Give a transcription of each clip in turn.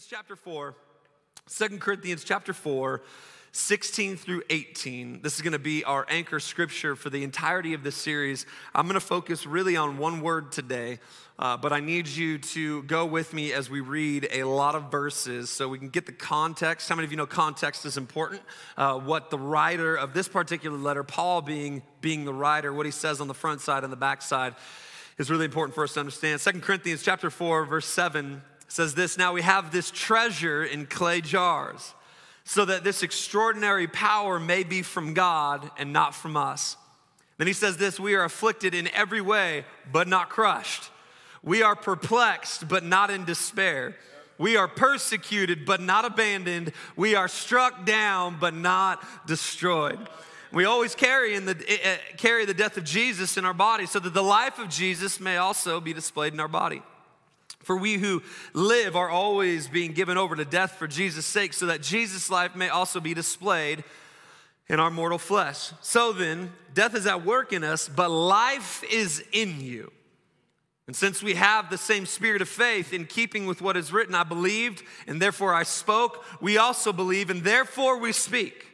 Corinthians chapter 4. 2 Corinthians chapter 4, 16 through 18. This is going to be our anchor scripture for the entirety of this series. I'm going to focus really on one word today, uh, but I need you to go with me as we read a lot of verses so we can get the context. How many of you know context is important? Uh, what the writer of this particular letter, Paul being, being the writer, what he says on the front side and the back side is really important for us to understand. 2 Corinthians chapter 4, verse 7 says this Now we have this treasure in clay jars, so that this extraordinary power may be from God and not from us. Then he says this We are afflicted in every way, but not crushed. We are perplexed, but not in despair. We are persecuted, but not abandoned. We are struck down, but not destroyed. We always carry, in the, uh, carry the death of Jesus in our body so that the life of Jesus may also be displayed in our body. For we who live are always being given over to death for Jesus' sake, so that Jesus' life may also be displayed in our mortal flesh. So then, death is at work in us, but life is in you. And since we have the same spirit of faith, in keeping with what is written, I believed, and therefore I spoke, we also believe, and therefore we speak.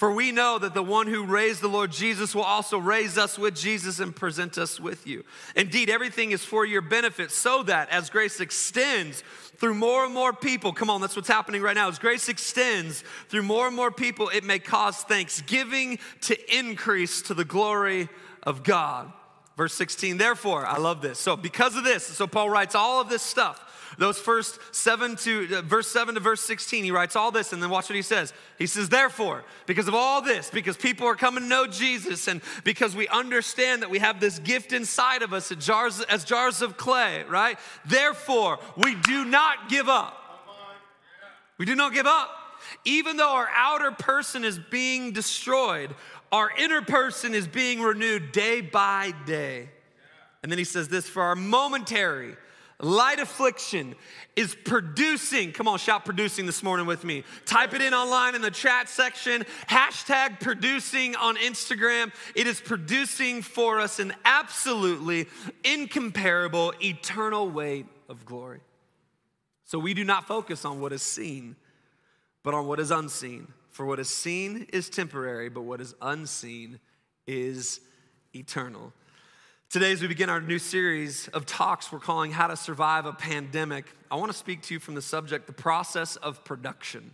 For we know that the one who raised the Lord Jesus will also raise us with Jesus and present us with you. Indeed, everything is for your benefit, so that as grace extends through more and more people, come on, that's what's happening right now. As grace extends through more and more people, it may cause thanksgiving to increase to the glory of God. Verse 16, therefore, I love this. So, because of this, so Paul writes all of this stuff those first seven to uh, verse 7 to verse 16, he writes all this, and then watch what he says. He says, Therefore, because of all this, because people are coming to know Jesus, and because we understand that we have this gift inside of us as jars, as jars of clay, right? Therefore, we do not give up. We do not give up. Even though our outer person is being destroyed, our inner person is being renewed day by day. And then he says this for our momentary light affliction is producing. Come on, shout producing this morning with me. Type it in online in the chat section. Hashtag producing on Instagram. It is producing for us an absolutely incomparable eternal weight of glory. So we do not focus on what is seen, but on what is unseen. For what is seen is temporary, but what is unseen is eternal. Today, as we begin our new series of talks we're calling How to Survive a Pandemic, I want to speak to you from the subject the process of production.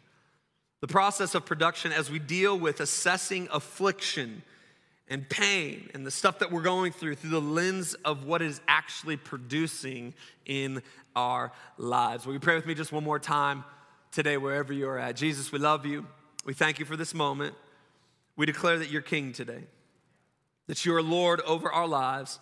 The process of production as we deal with assessing affliction and pain and the stuff that we're going through through the lens of what is actually producing in our lives. Will you pray with me just one more time today, wherever you're at? Jesus, we love you. We thank you for this moment. We declare that you're king today, that you are Lord over our lives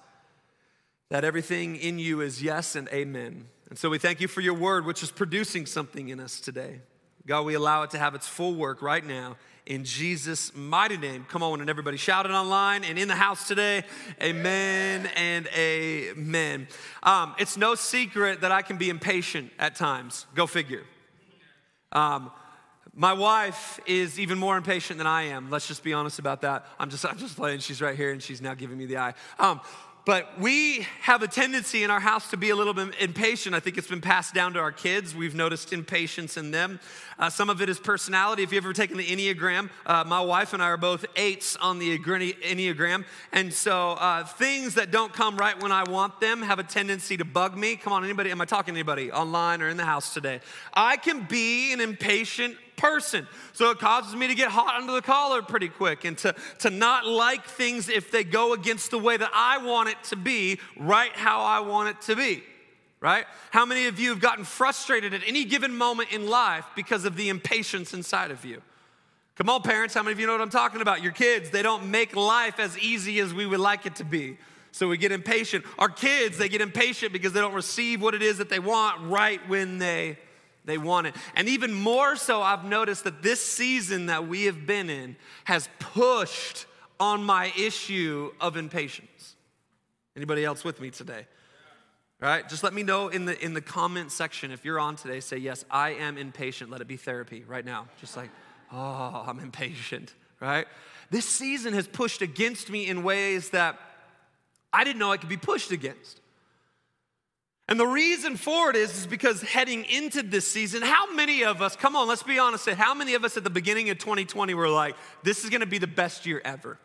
that everything in you is yes and amen. And so we thank you for your word, which is producing something in us today. God, we allow it to have its full work right now in Jesus' mighty name. Come on, and everybody shout it online and in the house today. Amen and amen. Um, it's no secret that I can be impatient at times. Go figure. Um, my wife is even more impatient than I am. Let's just be honest about that. I'm just, I'm just playing. She's right here, and she's now giving me the eye. Um, but we have a tendency in our house to be a little bit impatient. I think it's been passed down to our kids. We've noticed impatience in them. Uh, some of it is personality. If you've ever taken the Enneagram, uh, my wife and I are both eights on the Enneagram. And so uh, things that don't come right when I want them have a tendency to bug me. Come on, anybody? Am I talking to anybody online or in the house today? I can be an impatient person. So it causes me to get hot under the collar pretty quick and to, to not like things if they go against the way that I want it to be, right how I want it to be. Right? How many of you have gotten frustrated at any given moment in life because of the impatience inside of you? Come on, parents, how many of you know what I'm talking about? Your kids, they don't make life as easy as we would like it to be. So we get impatient. Our kids, they get impatient because they don't receive what it is that they want right when they they want it. And even more so, I've noticed that this season that we have been in has pushed on my issue of impatience. Anybody else with me today? Right? Just let me know in the in the comment section if you're on today. Say yes, I am impatient. Let it be therapy right now. Just like, oh, I'm impatient. Right? This season has pushed against me in ways that I didn't know I could be pushed against. And the reason for it is, is because heading into this season, how many of us, come on, let's be honest, how many of us at the beginning of 2020 were like, this is gonna be the best year ever?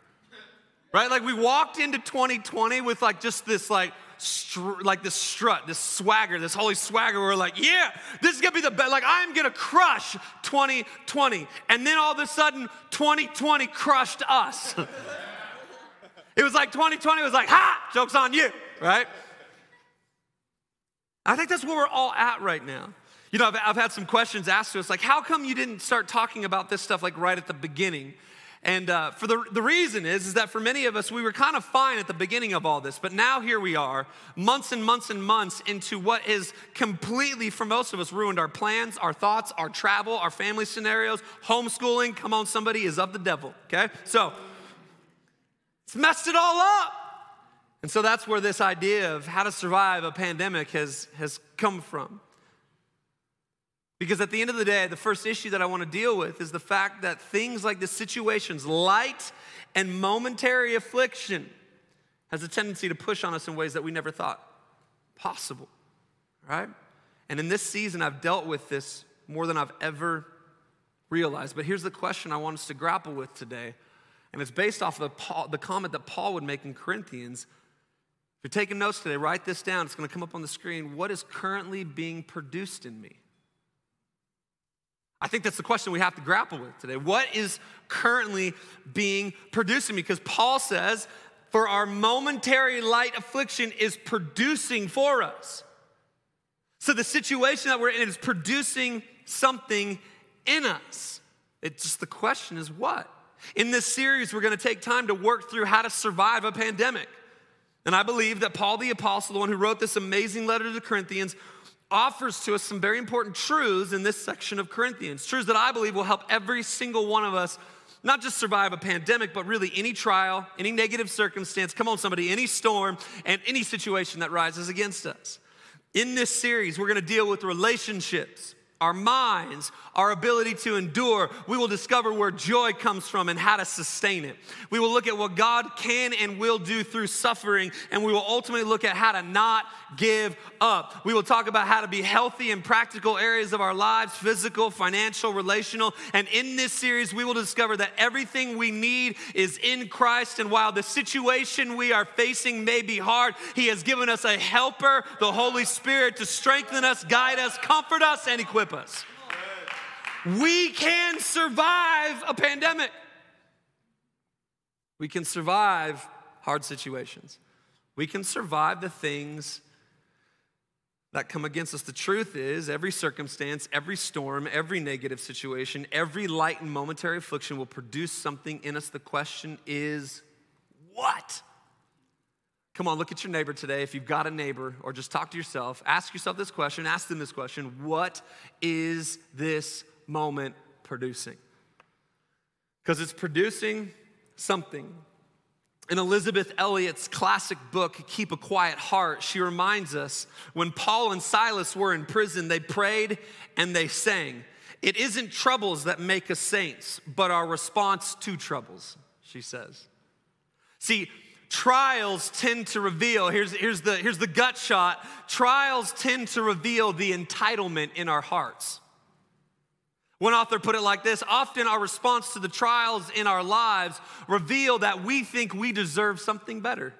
Right? Like we walked into 2020 with like just this like, str- like this strut, this swagger, this holy swagger. We're like, yeah, this is gonna be the best. Like I'm gonna crush 2020. And then all of a sudden, 2020 crushed us. it was like 2020 was like, ha, joke's on you, right? I think that's where we're all at right now. You know, I've, I've had some questions asked to us, like, how come you didn't start talking about this stuff like right at the beginning? And uh, for the, the reason is, is that for many of us, we were kind of fine at the beginning of all this, but now here we are, months and months and months into what is completely, for most of us, ruined our plans, our thoughts, our travel, our family scenarios, homeschooling. Come on, somebody is of the devil, okay? So it's messed it all up. And so that's where this idea of how to survive a pandemic has, has come from. Because at the end of the day, the first issue that I want to deal with is the fact that things like the situations, light and momentary affliction, has a tendency to push on us in ways that we never thought possible, right? And in this season, I've dealt with this more than I've ever realized. But here's the question I want us to grapple with today, and it's based off of the, Paul, the comment that Paul would make in Corinthians if you're taking notes today, write this down. It's going to come up on the screen. What is currently being produced in me? I think that's the question we have to grapple with today. What is currently being produced in me? Because Paul says, for our momentary light affliction is producing for us. So the situation that we're in is producing something in us. It's just the question is what? In this series, we're going to take time to work through how to survive a pandemic. And I believe that Paul the Apostle, the one who wrote this amazing letter to the Corinthians, offers to us some very important truths in this section of Corinthians. Truths that I believe will help every single one of us not just survive a pandemic, but really any trial, any negative circumstance, come on, somebody, any storm, and any situation that rises against us. In this series, we're gonna deal with relationships our minds, our ability to endure, we will discover where joy comes from and how to sustain it. We will look at what God can and will do through suffering, and we will ultimately look at how to not give up. We will talk about how to be healthy in practical areas of our lives physical, financial, relational. And in this series, we will discover that everything we need is in Christ. And while the situation we are facing may be hard, He has given us a helper, the Holy Spirit, to strengthen us, guide us, comfort us, and equip us. We can survive a pandemic. We can survive hard situations. We can survive the things that come against us. The truth is, every circumstance, every storm, every negative situation, every light and momentary affliction will produce something in us. The question is, what? Come on, look at your neighbor today. If you've got a neighbor, or just talk to yourself, ask yourself this question, ask them this question What is this moment producing? Because it's producing something. In Elisabeth Elliot's classic book, Keep a Quiet Heart, she reminds us when Paul and Silas were in prison, they prayed and they sang. It isn't troubles that make us saints, but our response to troubles, she says. See, trials tend to reveal, here's, here's, the, here's the gut shot trials tend to reveal the entitlement in our hearts. One author put it like this Often our response to the trials in our lives reveal that we think we deserve something better.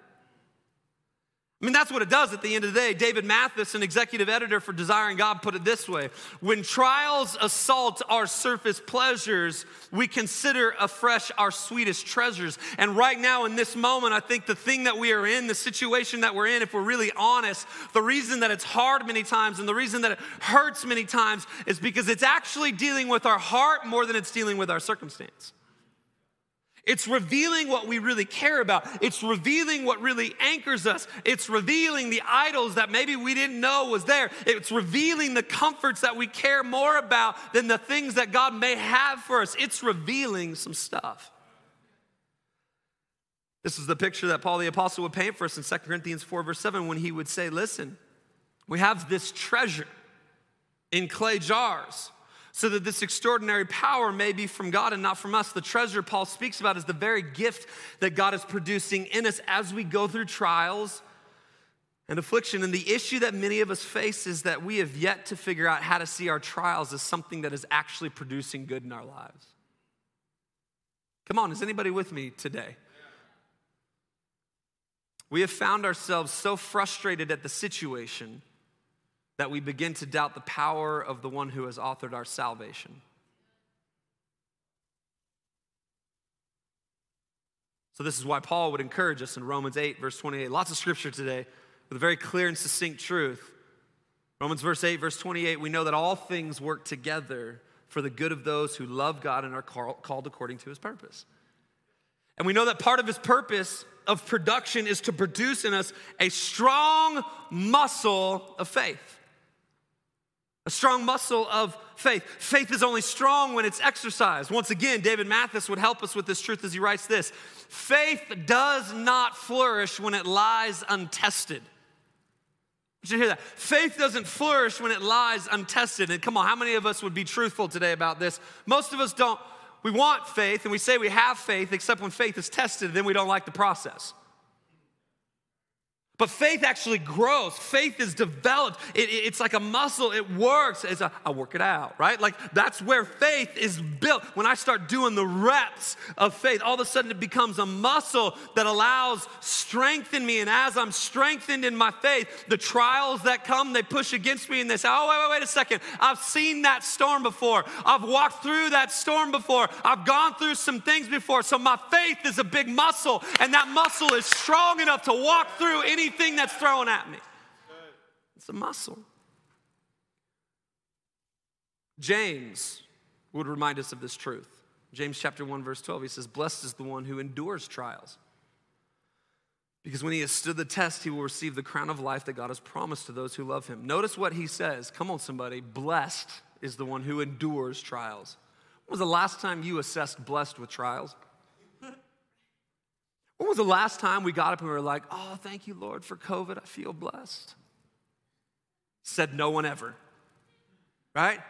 I mean, that's what it does at the end of the day. David Mathis, an executive editor for Desiring God, put it this way When trials assault our surface pleasures, we consider afresh our sweetest treasures. And right now, in this moment, I think the thing that we are in, the situation that we're in, if we're really honest, the reason that it's hard many times and the reason that it hurts many times is because it's actually dealing with our heart more than it's dealing with our circumstance. It's revealing what we really care about. It's revealing what really anchors us. It's revealing the idols that maybe we didn't know was there. It's revealing the comforts that we care more about than the things that God may have for us. It's revealing some stuff. This is the picture that Paul the Apostle would paint for us in 2 Corinthians 4, verse 7, when he would say, Listen, we have this treasure in clay jars so that this extraordinary power may be from God and not from us. The treasure Paul speaks about is the very gift that God is producing in us as we go through trials and affliction. And the issue that many of us face is that we have yet to figure out how to see our trials as something that is actually producing good in our lives. Come on, is anybody with me today? We have found ourselves so frustrated at the situation that we begin to doubt the power of the one who has authored our salvation. So, this is why Paul would encourage us in Romans 8, verse 28. Lots of scripture today with a very clear and succinct truth. Romans verse 8, verse 28, we know that all things work together for the good of those who love God and are called according to his purpose. And we know that part of his purpose of production is to produce in us a strong muscle of faith. A strong muscle of faith. Faith is only strong when it's exercised. Once again, David Mathis would help us with this truth as he writes this Faith does not flourish when it lies untested. Did you hear that. Faith doesn't flourish when it lies untested. And come on, how many of us would be truthful today about this? Most of us don't. We want faith and we say we have faith, except when faith is tested, then we don't like the process. But faith actually grows. Faith is developed. It, it, it's like a muscle. It works. It's a, I work it out, right? Like that's where faith is built. When I start doing the reps of faith, all of a sudden it becomes a muscle that allows strength in me. And as I'm strengthened in my faith, the trials that come, they push against me and they say, oh, wait, wait, wait a second. I've seen that storm before. I've walked through that storm before. I've gone through some things before. So my faith is a big muscle, and that muscle is strong enough to walk through any anything that's thrown at me. It's a muscle. James would remind us of this truth. James chapter 1 verse 12 he says blessed is the one who endures trials. Because when he has stood the test, he will receive the crown of life that God has promised to those who love him. Notice what he says. Come on, somebody. Blessed is the one who endures trials. When was the last time you assessed blessed with trials? When was the last time we got up and we were like, oh, thank you, Lord, for COVID? I feel blessed. Said no one ever, right?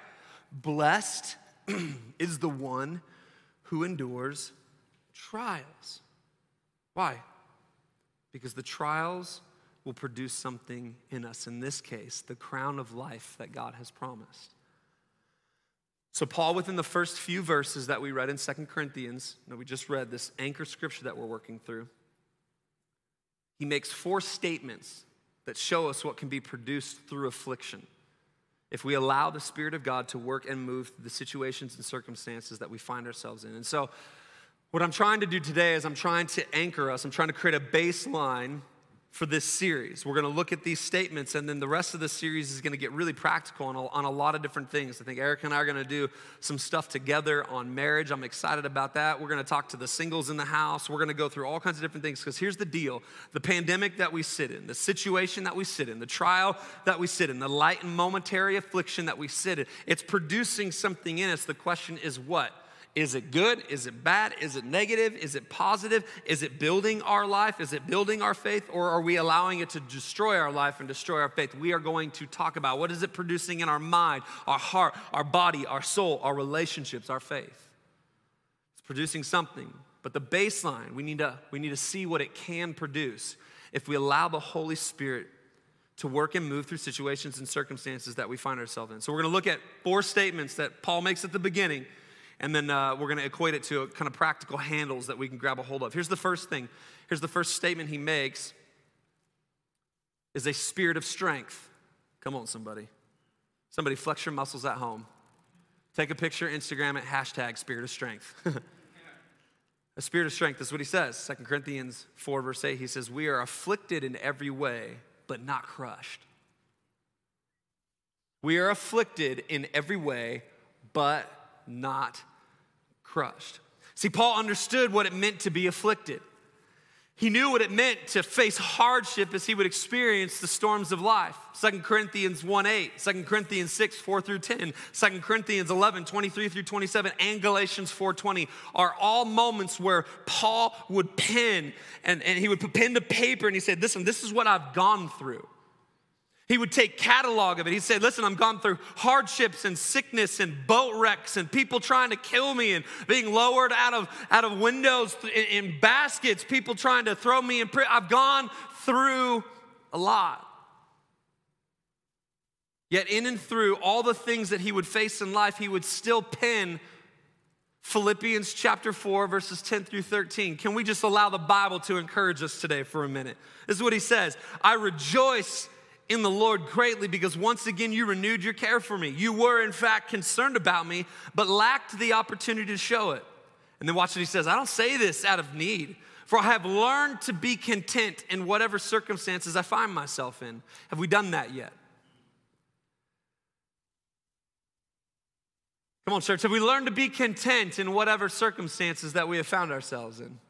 Blessed is the one who endures trials. Why? Because the trials will produce something in us. In this case, the crown of life that God has promised. So, Paul, within the first few verses that we read in Second Corinthians, that we just read, this anchor scripture that we're working through, he makes four statements that show us what can be produced through affliction if we allow the Spirit of God to work and move the situations and circumstances that we find ourselves in. And so, what I'm trying to do today is I'm trying to anchor us, I'm trying to create a baseline for this series. We're going to look at these statements, and then the rest of the series is going to get really practical on a, on a lot of different things. I think Eric and I are going to do some stuff together on marriage. I'm excited about that. We're going to talk to the singles in the house. We're going to go through all kinds of different things because here's the deal the pandemic that we sit in, the situation that we sit in, the trial that we sit in, the light and momentary affliction that we sit in, it's producing something in us. The question is what? Is it good? Is it bad? Is it negative? Is it positive? Is it building our life? Is it building our faith? Or are we allowing it to destroy our life and destroy our faith? We are going to talk about what is it producing in our mind, our heart, our body, our soul, our relationships, our faith. It's producing something. But the baseline, we need to, we need to see what it can produce if we allow the Holy Spirit to work and move through situations and circumstances that we find ourselves in. So, we're going to look at four statements that Paul makes at the beginning and then uh, we're going to equate it to kind of practical handles that we can grab a hold of. Here's the first thing. Here's the first statement he makes is a spirit of strength. Come on, somebody. Somebody flex your muscles at home. Take a picture, Instagram it, hashtag spirit of strength. a spirit of strength is what he says. 2 Corinthians 4, verse 8, he says, We are afflicted in every way, but not crushed. We are afflicted in every way, but not crushed. See, Paul understood what it meant to be afflicted. He knew what it meant to face hardship as he would experience the storms of life. 2 Corinthians 1 8, 2 Corinthians 6 4 through 10, 2 Corinthians 11 23 through 27, and Galatians 4 20 are all moments where Paul would pen and, and he would put pen to paper and he said, Listen, this is what I've gone through. He would take catalog of it. He'd say, listen, I've gone through hardships and sickness and boat wrecks and people trying to kill me and being lowered out of, out of windows in, in baskets, people trying to throw me in prison. I've gone through a lot. Yet, in and through all the things that he would face in life, he would still pen Philippians chapter 4, verses 10 through 13. Can we just allow the Bible to encourage us today for a minute? This is what he says I rejoice in the Lord greatly because once again you renewed your care for me. You were, in fact, concerned about me, but lacked the opportunity to show it. And then watch what he says I don't say this out of need, for I have learned to be content in whatever circumstances I find myself in. Have we done that yet? Come on, church. Have we learned to be content in whatever circumstances that we have found ourselves in?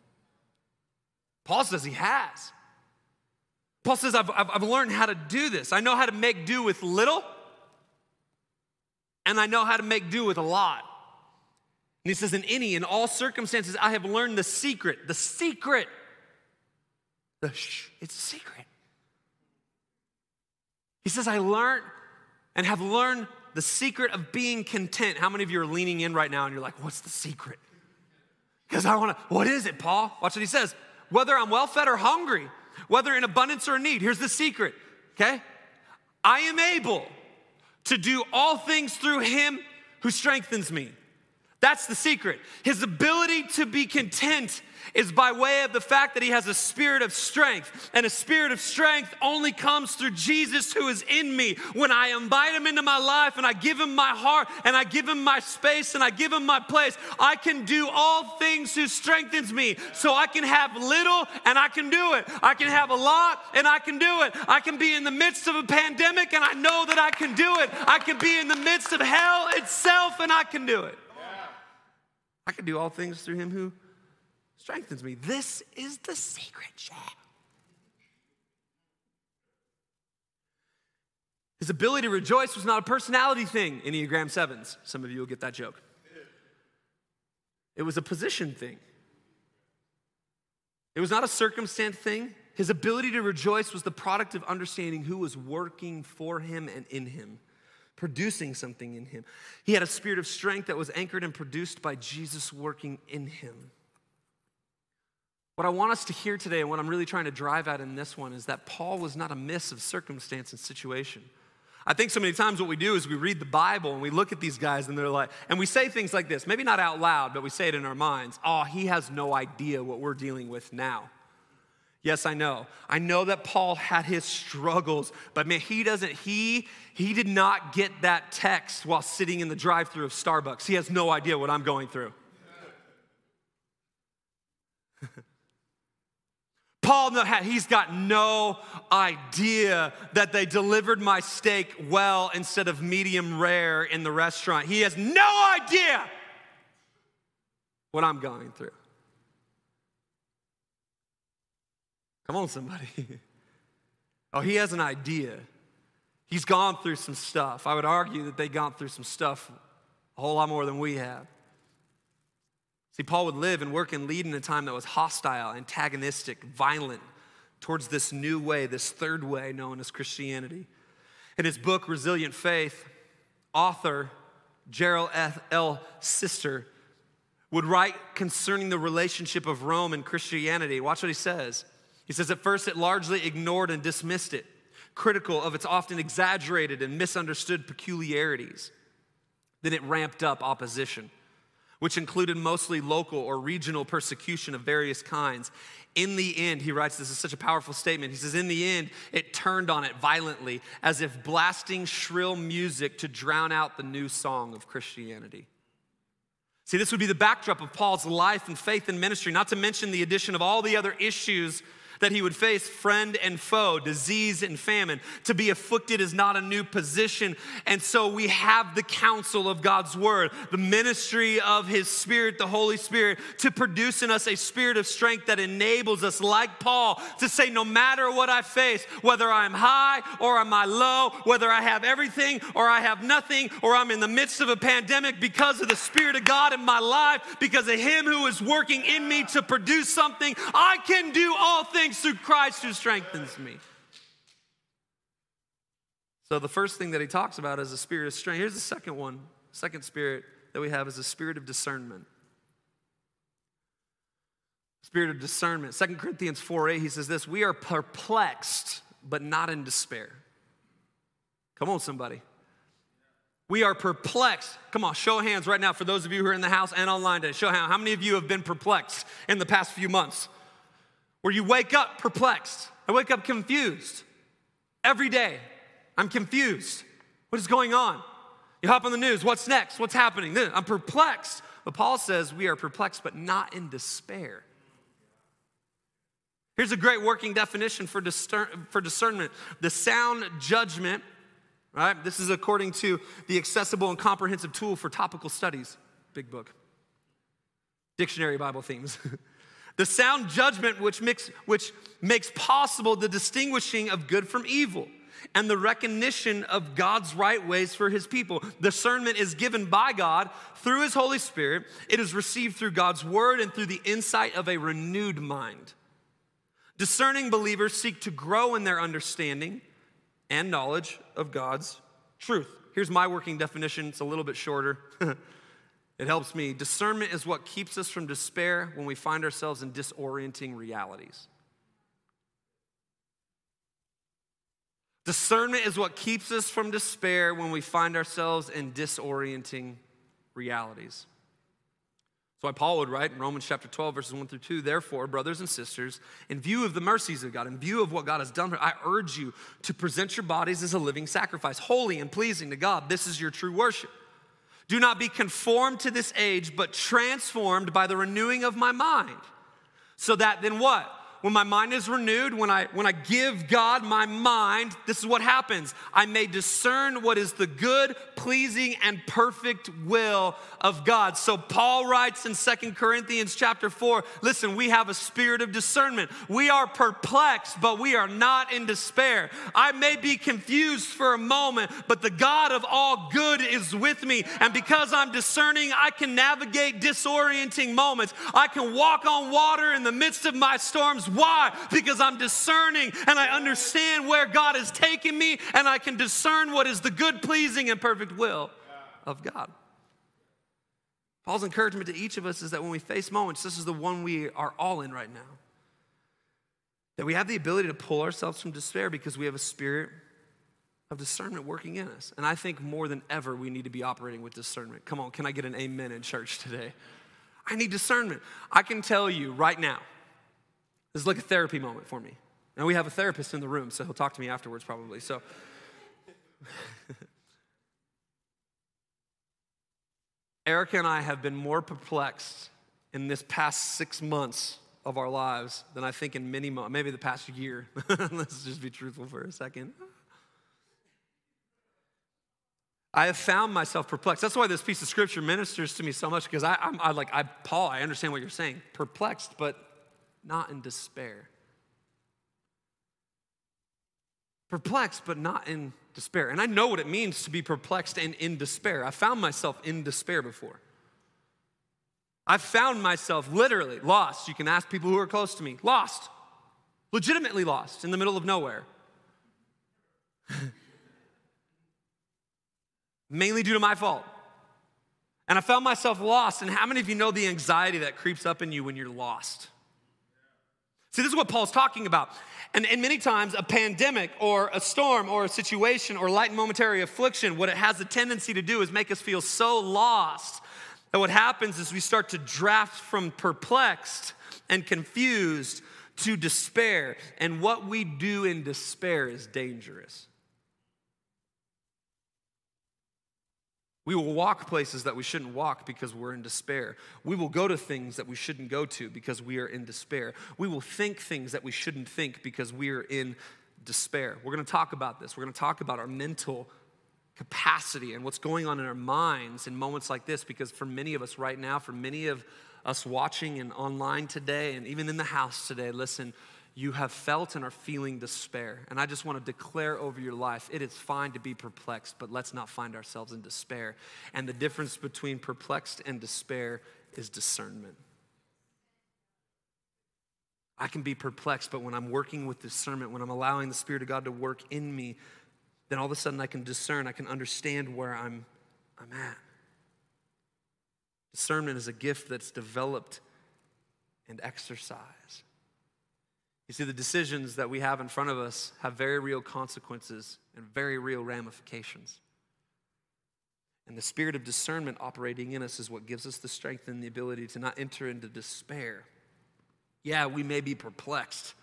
Paul says he has. Paul says, I've, I've, I've learned how to do this. I know how to make do with little, and I know how to make do with a lot. And he says, in any, in all circumstances, I have learned the secret, the secret. The shh, it's a secret. He says, I learned and have learned the secret of being content. How many of you are leaning in right now and you're like, what's the secret? Because I wanna, what is it, Paul? Watch what he says. Whether I'm well fed or hungry, whether in abundance or in need, here's the secret, okay? I am able to do all things through him who strengthens me. That's the secret. His ability to be content is by way of the fact that he has a spirit of strength. And a spirit of strength only comes through Jesus who is in me. When I invite him into my life and I give him my heart and I give him my space and I give him my place, I can do all things who strengthens me. So I can have little and I can do it. I can have a lot and I can do it. I can be in the midst of a pandemic and I know that I can do it. I can be in the midst of hell itself and I can do it. I can do all things through him who strengthens me. This is the secret, Jack. His ability to rejoice was not a personality thing, Enneagram 7s. Some of you will get that joke. It was a position thing. It was not a circumstance thing. His ability to rejoice was the product of understanding who was working for him and in him, producing something in him. He had a spirit of strength that was anchored and produced by Jesus working in him. What I want us to hear today, and what I'm really trying to drive at in this one, is that Paul was not a miss of circumstance and situation. I think so many times what we do is we read the Bible and we look at these guys and they're like, and we say things like this, maybe not out loud, but we say it in our minds. Oh, he has no idea what we're dealing with now. Yes, I know. I know that Paul had his struggles, but man, he doesn't, he, he did not get that text while sitting in the drive through of Starbucks. He has no idea what I'm going through. Paul, he's got no idea that they delivered my steak well instead of medium rare in the restaurant. He has no idea what I'm going through. Come on, somebody. oh, he has an idea. He's gone through some stuff. I would argue that they've gone through some stuff a whole lot more than we have. See, Paul would live and work and lead in a time that was hostile, antagonistic, violent towards this new way, this third way known as Christianity. In his book, Resilient Faith, author Gerald L. Sittser would write concerning the relationship of Rome and Christianity. Watch what he says. He says, At first, it largely ignored and dismissed it, critical of its often exaggerated and misunderstood peculiarities. Then it ramped up opposition which included mostly local or regional persecution of various kinds. In the end, he writes, this is such a powerful statement. He says, In the end, it turned on it violently, as if blasting shrill music to drown out the new song of Christianity. See, this would be the backdrop of Paul's life and faith and ministry, not to mention the addition of all the other issues that he would face friend and foe, disease and famine. To be afflicted is not a new position. And so we have the counsel of God's word, the ministry of his spirit, the Holy Spirit, to produce in us a spirit of strength that enables us, like Paul, to say, no matter what I face, whether I'm high or am I low, whether I have everything or I have nothing, or I'm in the midst of a pandemic, because of the Spirit of God in my life, because of him who is working in me to produce something, I can do all things things through Christ who strengthens me. So, the first thing that he talks about is a spirit of strength. Here's the second one. Second spirit that we have is a spirit of discernment. Spirit of discernment. Second Corinthians 4 8, he says this We are perplexed, but not in despair. Come on, somebody. We are perplexed. Come on, show hands right now for those of you who are in the house and online today. Show. How many of you have been perplexed in the past few months? Where you wake up perplexed. I wake up confused. Every day, I'm confused. What is going on? You hop on the news. What's next? What's happening? I'm perplexed. But Paul says we are perplexed, but not in despair. Here's a great working definition for, discern, for discernment the sound judgment right? This is according to the accessible and comprehensive tool for topical studies, big book. Dictionary Bible themes. the sound judgment which makes, which makes possible the distinguishing of good from evil and the recognition of God's right ways for his people. Discernment is given by God through his Holy Spirit. It is received through God's word and through the insight of a renewed mind. Discerning believers seek to grow in their understanding and knowledge of God's truth. Here's my working definition, it's a little bit shorter. it helps me. Discernment is what keeps us from despair when we find ourselves in disorienting realities. Discernment is what keeps us from despair when we find ourselves in disorienting realities. So why Paul would write in Romans chapter 12, verses 1 through 2, therefore, brothers and sisters, in view of the mercies of God, in view of what God has done, for, I urge you to present your bodies as a living sacrifice, holy and pleasing to God. This is your true worship. Do not be conformed to this age, but transformed by the renewing of my mind. So that then what? When my mind is renewed, when I, when I give God my mind, this is what happens. I may discern what is the good, pleasing, and perfect will of God. So Paul writes in Second Corinthians chapter 4, listen, we have a spirit of discernment. We are perplexed, but we are not in despair. I may be confused for a moment, but the God of all good is with me. And because I'm discerning, I can navigate disorienting moments. I can walk on water in the midst of my storms why? Because I'm discerning and I understand where God is taking me and I can discern what is the good, pleasing, and perfect will of God. Paul's encouragement to each of us is that when we face moments, this is the one we are all in right now. That we have the ability to pull ourselves from despair because we have a spirit of discernment working in us. And I think more than ever, we need to be operating with discernment. Come on, can I get an amen in church today? I need discernment. I can tell you right now, this is like a therapy moment for me. And we have a therapist in the room, so he'll talk to me afterwards probably. So, Erica and I have been more perplexed in this past six months of our lives than I think in many months, maybe the past year. Let's just be truthful for a second. I have found myself perplexed. That's why this piece of scripture ministers to me so much because I, I'm I like, I, Paul, I understand what you're saying. Perplexed, but not in despair. Perplexed, but not in despair. And I know what it means to be perplexed and in despair. I found myself in despair before. I found myself literally lost. You can ask people who are close to me lost, legitimately lost in the middle of nowhere. Mainly due to my fault. And I found myself lost. And how many of you know the anxiety that creeps up in you when you're lost? See, this is what Paul's talking about. And, and many times, a pandemic or a storm or a situation or light momentary affliction, what it has a tendency to do is make us feel so lost that what happens is we start to draft from perplexed and confused to despair. And what we do in despair is dangerous. We will walk places that we shouldn't walk because we're in despair. We will go to things that we shouldn't go to because we are in despair. We will think things that we shouldn't think because we are in despair. We're going to talk about this. We're going to talk about our mental capacity and what's going on in our minds in moments like this because for many of us right now, for many of us watching and online today and even in the house today, listen, you have felt and are feeling despair. And I just want to declare over your life it is fine to be perplexed, but let's not find ourselves in despair. And the difference between perplexed and despair is discernment. I can be perplexed, but when I'm working with discernment, when I'm allowing the Spirit of God to work in me, then all of a sudden I can discern, I can understand where I'm, I'm at. Discernment is a gift that's developed and exercised. You see, the decisions that we have in front of us have very real consequences and very real ramifications. And the spirit of discernment operating in us is what gives us the strength and the ability to not enter into despair. Yeah, we may be perplexed,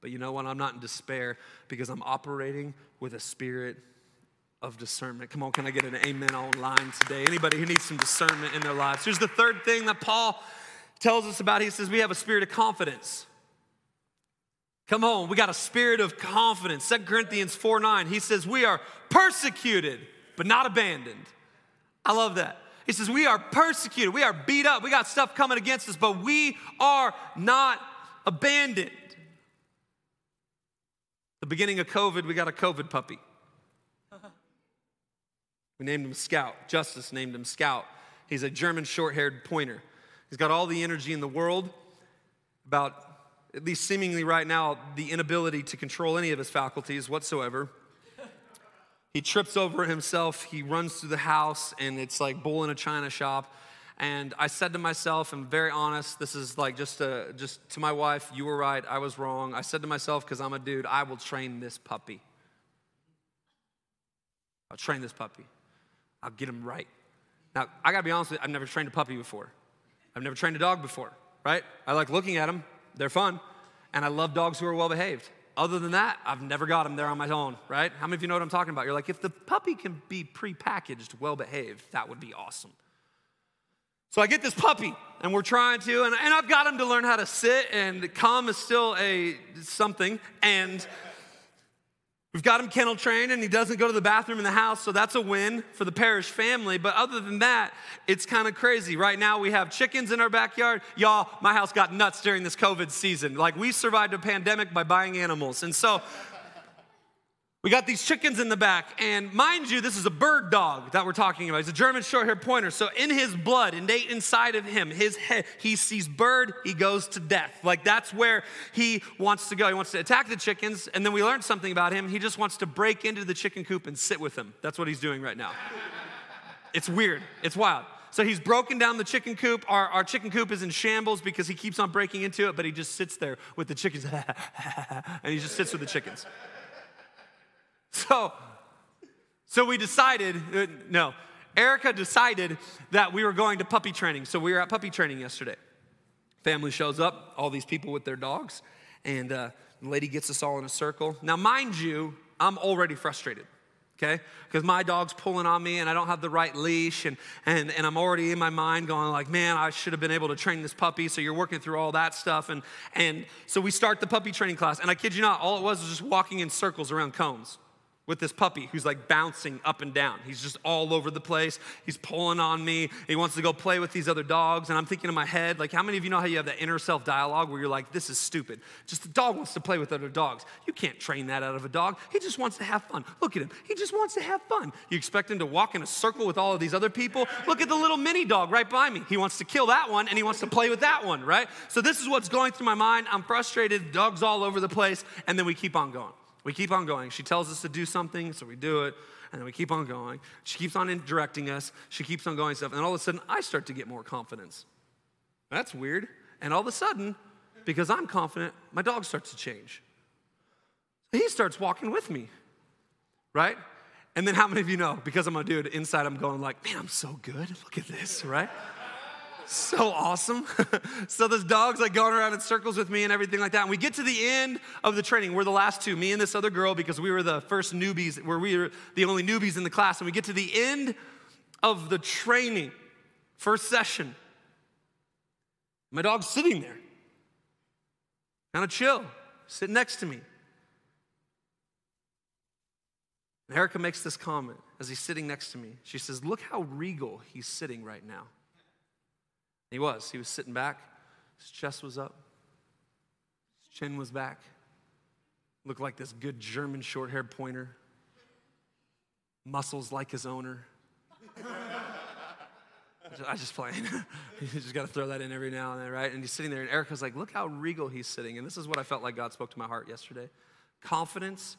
but you know what? I'm not in despair because I'm operating with a spirit of discernment. Come on, can I get an amen online today? Anybody who needs some discernment in their lives? Here's the third thing that Paul tells us about. He says we have a spirit of confidence. Come on, we got a spirit of confidence. 2 Corinthians 4 9, he says, We are persecuted, but not abandoned. I love that. He says, We are persecuted, we are beat up, we got stuff coming against us, but we are not abandoned. The beginning of COVID, we got a COVID puppy. We named him Scout. Justice named him Scout. He's a German short haired pointer. He's got all the energy in the world, about at least seemingly right now, the inability to control any of his faculties whatsoever. He trips over himself, he runs through the house, and it's like bull in a china shop. And I said to myself, I'm very honest, this is like just, a, just to my wife, you were right, I was wrong. I said to myself, because I'm a dude, I will train this puppy. I'll train this puppy. I'll get him right. Now, I gotta be honest with you, I've never trained a puppy before. I've never trained a dog before, right? I like looking at them, they're fun. And I love dogs who are well behaved. Other than that, I've never got them there on my own, right? How many of you know what I'm talking about? You're like, if the puppy can be prepackaged, well behaved, that would be awesome. So I get this puppy, and we're trying to, and, and I've got him to learn how to sit, and come is still a something, and We've got him kennel trained and he doesn't go to the bathroom in the house, so that's a win for the Parrish family. But other than that, it's kind of crazy. Right now, we have chickens in our backyard. Y'all, my house got nuts during this COVID season. Like, we survived a pandemic by buying animals. And so, we got these chickens in the back, and mind you, this is a bird dog that we're talking about. He's a German short-haired pointer. So in his blood, innate inside of him, his head, he sees bird, he goes to death. Like that's where he wants to go. He wants to attack the chickens, and then we learned something about him. He just wants to break into the chicken coop and sit with them. That's what he's doing right now. it's weird. It's wild. So he's broken down the chicken coop. Our, our chicken coop is in shambles because he keeps on breaking into it, but he just sits there with the chickens, and he just sits with the chickens. So, so we decided, uh, no, Erica decided that we were going to puppy training. So we were at puppy training yesterday. Family shows up, all these people with their dogs, and uh, the lady gets us all in a circle. Now, mind you, I'm already frustrated okay? Because my dog's pulling on me and I don't have the right leash, and, and, and I'm already in my mind going like, man, I should have been able to train this puppy. So you're working through all that stuff. And, and so we start the puppy training class, and I kid you not, all it was was just walking in circles around cones with this puppy who's like bouncing up and down. He's just all over the place. He's pulling on me. He wants to go play with these other dogs. And I'm thinking in my head, like, how many of you know how you have that inner self dialogue where you're like, this is stupid? Just the dog wants to play with other dogs. You can't train that out of a dog. He just wants to have fun. Look at him. He just wants to have fun. You expect him to walk in a circle with all of these other people? Look at the little mini dog right by me. He wants to kill that one and he wants to play with that one, right? So this is what's going through my mind. I'm frustrated. Dog's all over the place. And then we keep on going. We keep on going. She tells us to do something, so we do it, and then we keep on going. She keeps on directing us. She keeps on going stuff, and all of a sudden, I start to get more confidence. That's weird. And all of a sudden, because I'm confident, my dog starts to change. He starts walking with me, right? And then how many of you know, because I'm a dude, inside I'm going like, man, I'm so good. Look at this, right? So awesome. so this dog's like going around in circles with me and everything like that. And we get to the end of the training. We're the last two, me and this other girl, because we were the first newbies, where we were the only newbies in the class. And we get to the end of the training, first session. My dog's sitting there, kind of chill, sitting next to me. And Erica makes this comment as he's sitting next to me. She says, Look how regal he's sitting right now. He was. He was sitting back. His chest was up. His chin was back. Looked like this good German short haired pointer. Muscles like his owner. I just playing. you just got to throw that in every now and then, right? And he's sitting there, and Erica's like, look how regal he's sitting. And this is what I felt like God spoke to my heart yesterday. Confidence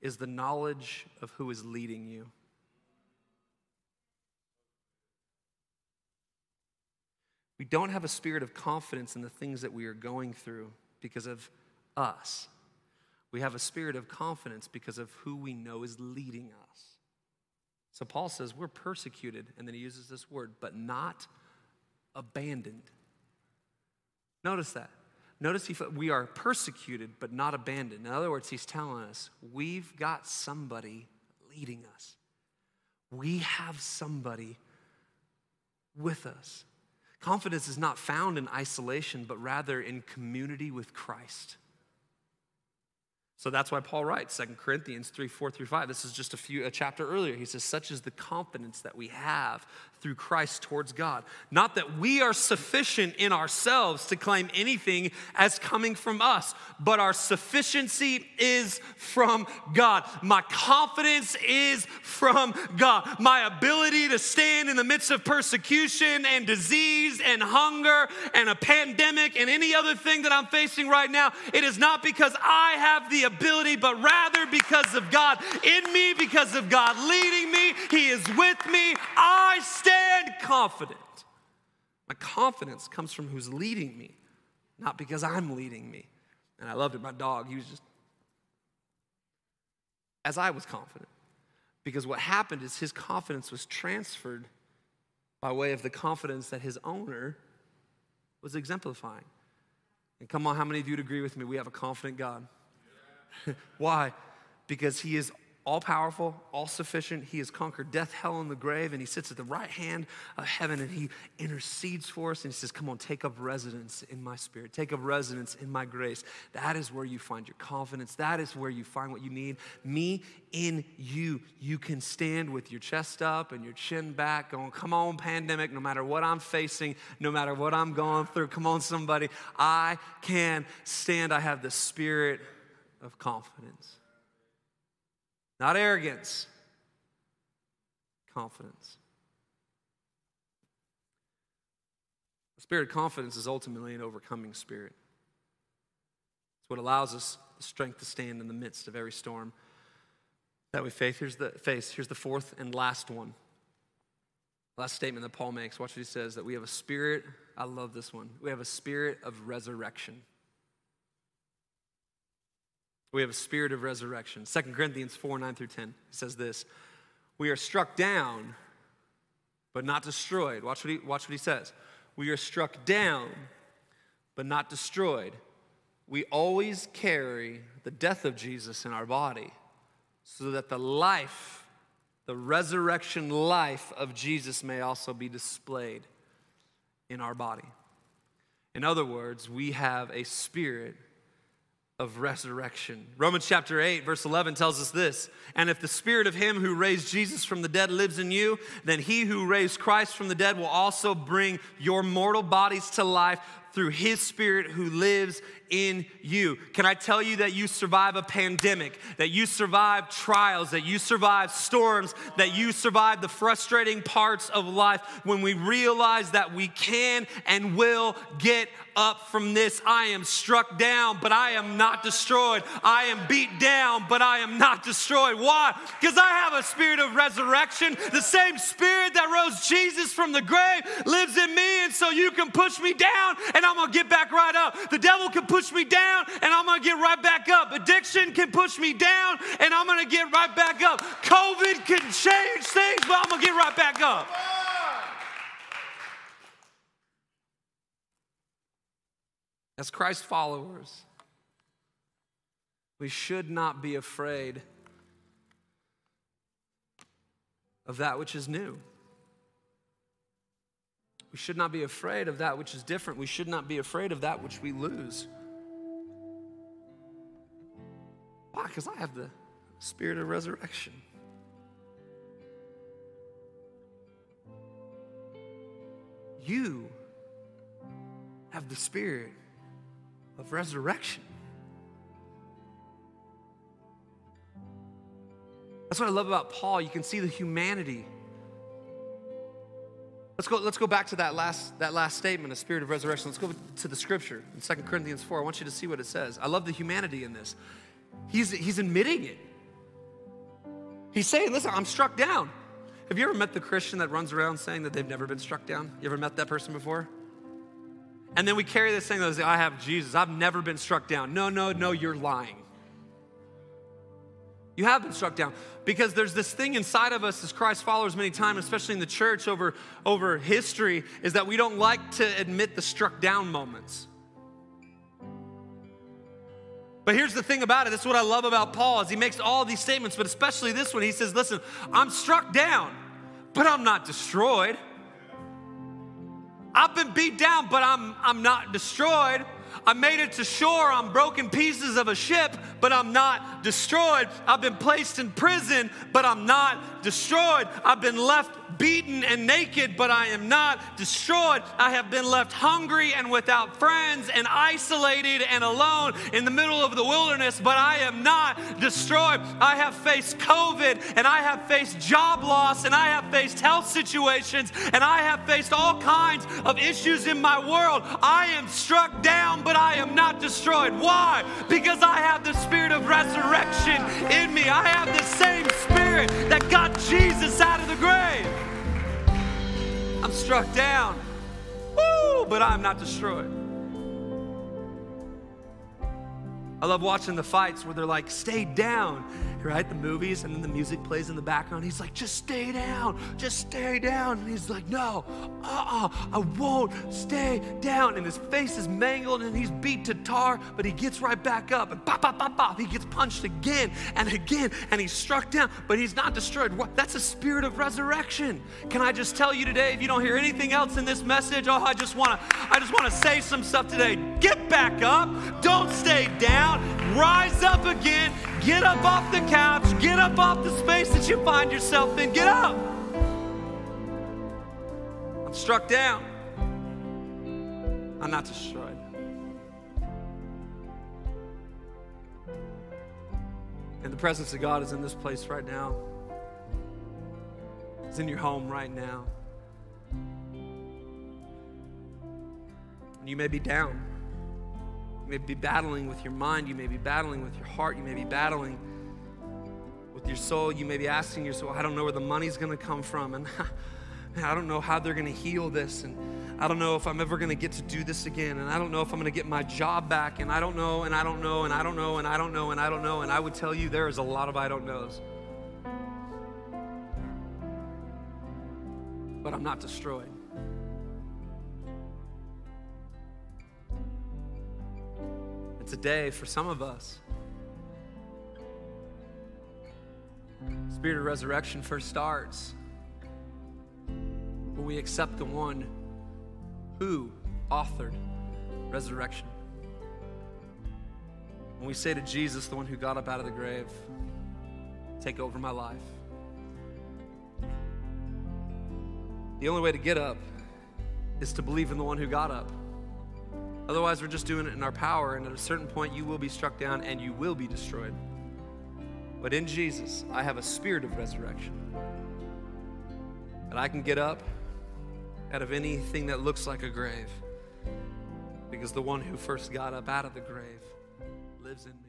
is the knowledge of who is leading you. We don't have a spirit of confidence in the things that we are going through because of us. We have a spirit of confidence because of who we know is leading us. So Paul says, We're persecuted, and then he uses this word, but not abandoned. Notice that. Notice he, we are persecuted, but not abandoned. In other words, he's telling us we've got somebody leading us. We have somebody with us. Confidence is not found in isolation, but rather in community with Christ. So that's why Paul writes 2 Corinthians 3 4 through 5. This is just a few a chapter earlier. He says, Such is the confidence that we have through Christ towards God. Not that we are sufficient in ourselves to claim anything as coming from us, but our sufficiency is from God. My confidence is from God. My ability to stand in the midst of persecution and disease and hunger and a pandemic and any other thing that I'm facing right now, it is not because I have the ability, but rather because of God in me, because of God leading me. He is with me. I stand stand confident. My confidence comes from who's leading me, not because I'm leading me. And I loved it. My dog, he was just, as I was confident. Because what happened is his confidence was transferred by way of the confidence that his owner was exemplifying. And come on, how many of you would agree with me? We have a confident God. Why? Because he is all powerful, all sufficient. He has conquered death, hell, and the grave, and he sits at the right hand of heaven and he intercedes for us. And he says, Come on, take up residence in my spirit, take up residence in my grace. That is where you find your confidence. That is where you find what you need. Me in you. You can stand with your chest up and your chin back, going, Come on, pandemic, no matter what I'm facing, no matter what I'm going through. Come on, somebody. I can stand. I have the spirit of confidence. Not arrogance, confidence. The spirit of confidence is ultimately an overcoming spirit. It's what allows us the strength to stand in the midst of every storm that we face. Here's the face. Here's the fourth and last one. Last statement that Paul makes. Watch what he says that we have a spirit. I love this one. We have a spirit of resurrection. We have a spirit of resurrection. 2 Corinthians 4 9 through 10 says this We are struck down, but not destroyed. Watch what, he, watch what he says. We are struck down, but not destroyed. We always carry the death of Jesus in our body so that the life, the resurrection life of Jesus may also be displayed in our body. In other words, we have a spirit of resurrection. Romans chapter 8, verse 11 tells us this And if the spirit of him who raised Jesus from the dead lives in you, then he who raised Christ from the dead will also bring your mortal bodies to life through his spirit who lives in you. Can I tell you that you survive a pandemic, that you survive trials, that you survive storms, that you survive the frustrating parts of life when we realize that we can and will get up from this. I am struck down, but I am not destroyed. I am beat down, but I am not destroyed. Why? Because I have a spirit of resurrection. The same spirit that rose Jesus from the grave lives in me, and so you can push me down and I'm gonna get back right up. The devil can push me down and I'm gonna get right back up. Addiction can push me down and I'm gonna get right back up. COVID can change things, but I'm gonna get right back up. As Christ followers, we should not be afraid of that which is new. We should not be afraid of that which is different. We should not be afraid of that which we lose. Why? Because I have the spirit of resurrection. You have the spirit of resurrection. That's what I love about Paul. You can see the humanity. Let's go, let's go back to that last, that last statement, a spirit of resurrection. Let's go to the scripture in 2 Corinthians 4. I want you to see what it says. I love the humanity in this. He's, he's admitting it. He's saying, listen, I'm struck down. Have you ever met the Christian that runs around saying that they've never been struck down? You ever met that person before? And then we carry this thing that says, I have Jesus. I've never been struck down. No, no, no, you're lying. You have been struck down because there's this thing inside of us as Christ followers many times, especially in the church over, over history, is that we don't like to admit the struck down moments. But here's the thing about it. This is what I love about Paul is he makes all these statements, but especially this one. He says, "Listen, I'm struck down, but I'm not destroyed. I've been beat down, but I'm I'm not destroyed. I made it to shore on broken pieces of a ship, but I'm not destroyed. I've been placed in prison, but I'm not destroyed. I've been left beaten and naked, but I am not destroyed. I have been left hungry and without friends and isolated and alone in the middle of the wilderness, but I am not destroyed. I have faced COVID and I have faced job loss and I have faced health situations and I have faced all kinds of issues in my world. I am struck down, but I am not destroyed. Why? Because I have the spirit of resurrection in me. I have the same spirit that got Jesus out of the grave. I'm struck down. Woo, but I'm not destroyed. I love watching the fights where they're like, stay down right? The movies, and then the music plays in the background. He's like, just stay down, just stay down. And he's like, no, uh uh I won't stay down. And his face is mangled and he's beat to tar, but he gets right back up and pop, pop, pop, pop. He gets punched again and again, and he's struck down, but he's not destroyed. That's a spirit of resurrection. Can I just tell you today, if you don't hear anything else in this message, oh, I just wanna, I just wanna say some stuff today. Get back up, don't stay down, rise up again, get up off the couch, get up off the space that you find yourself in. Get up. I'm struck down. I'm not destroyed. And the presence of God is in this place right now. It's in your home right now. And You may be down. You may be battling with your mind. You may be battling with your heart. You may be battling with your soul. You may be asking yourself, I don't know where the money's going to come from. And I don't know how they're going to heal this. And I don't know if I'm ever going to get to do this again. And I don't know if I'm going to get my job back. And I don't know, and I don't know, and I don't know, and I don't know, and I don't know. And I would tell you there is a lot of I don't knows. But I'm not destroyed. Today for some of us. Spirit of resurrection first starts when we accept the one who authored resurrection. When we say to Jesus, the one who got up out of the grave, take over my life. The only way to get up is to believe in the one who got up. Otherwise, we're just doing it in our power, and at a certain point, you will be struck down and you will be destroyed. But in Jesus, I have a spirit of resurrection. And I can get up out of anything that looks like a grave because the one who first got up out of the grave lives in me.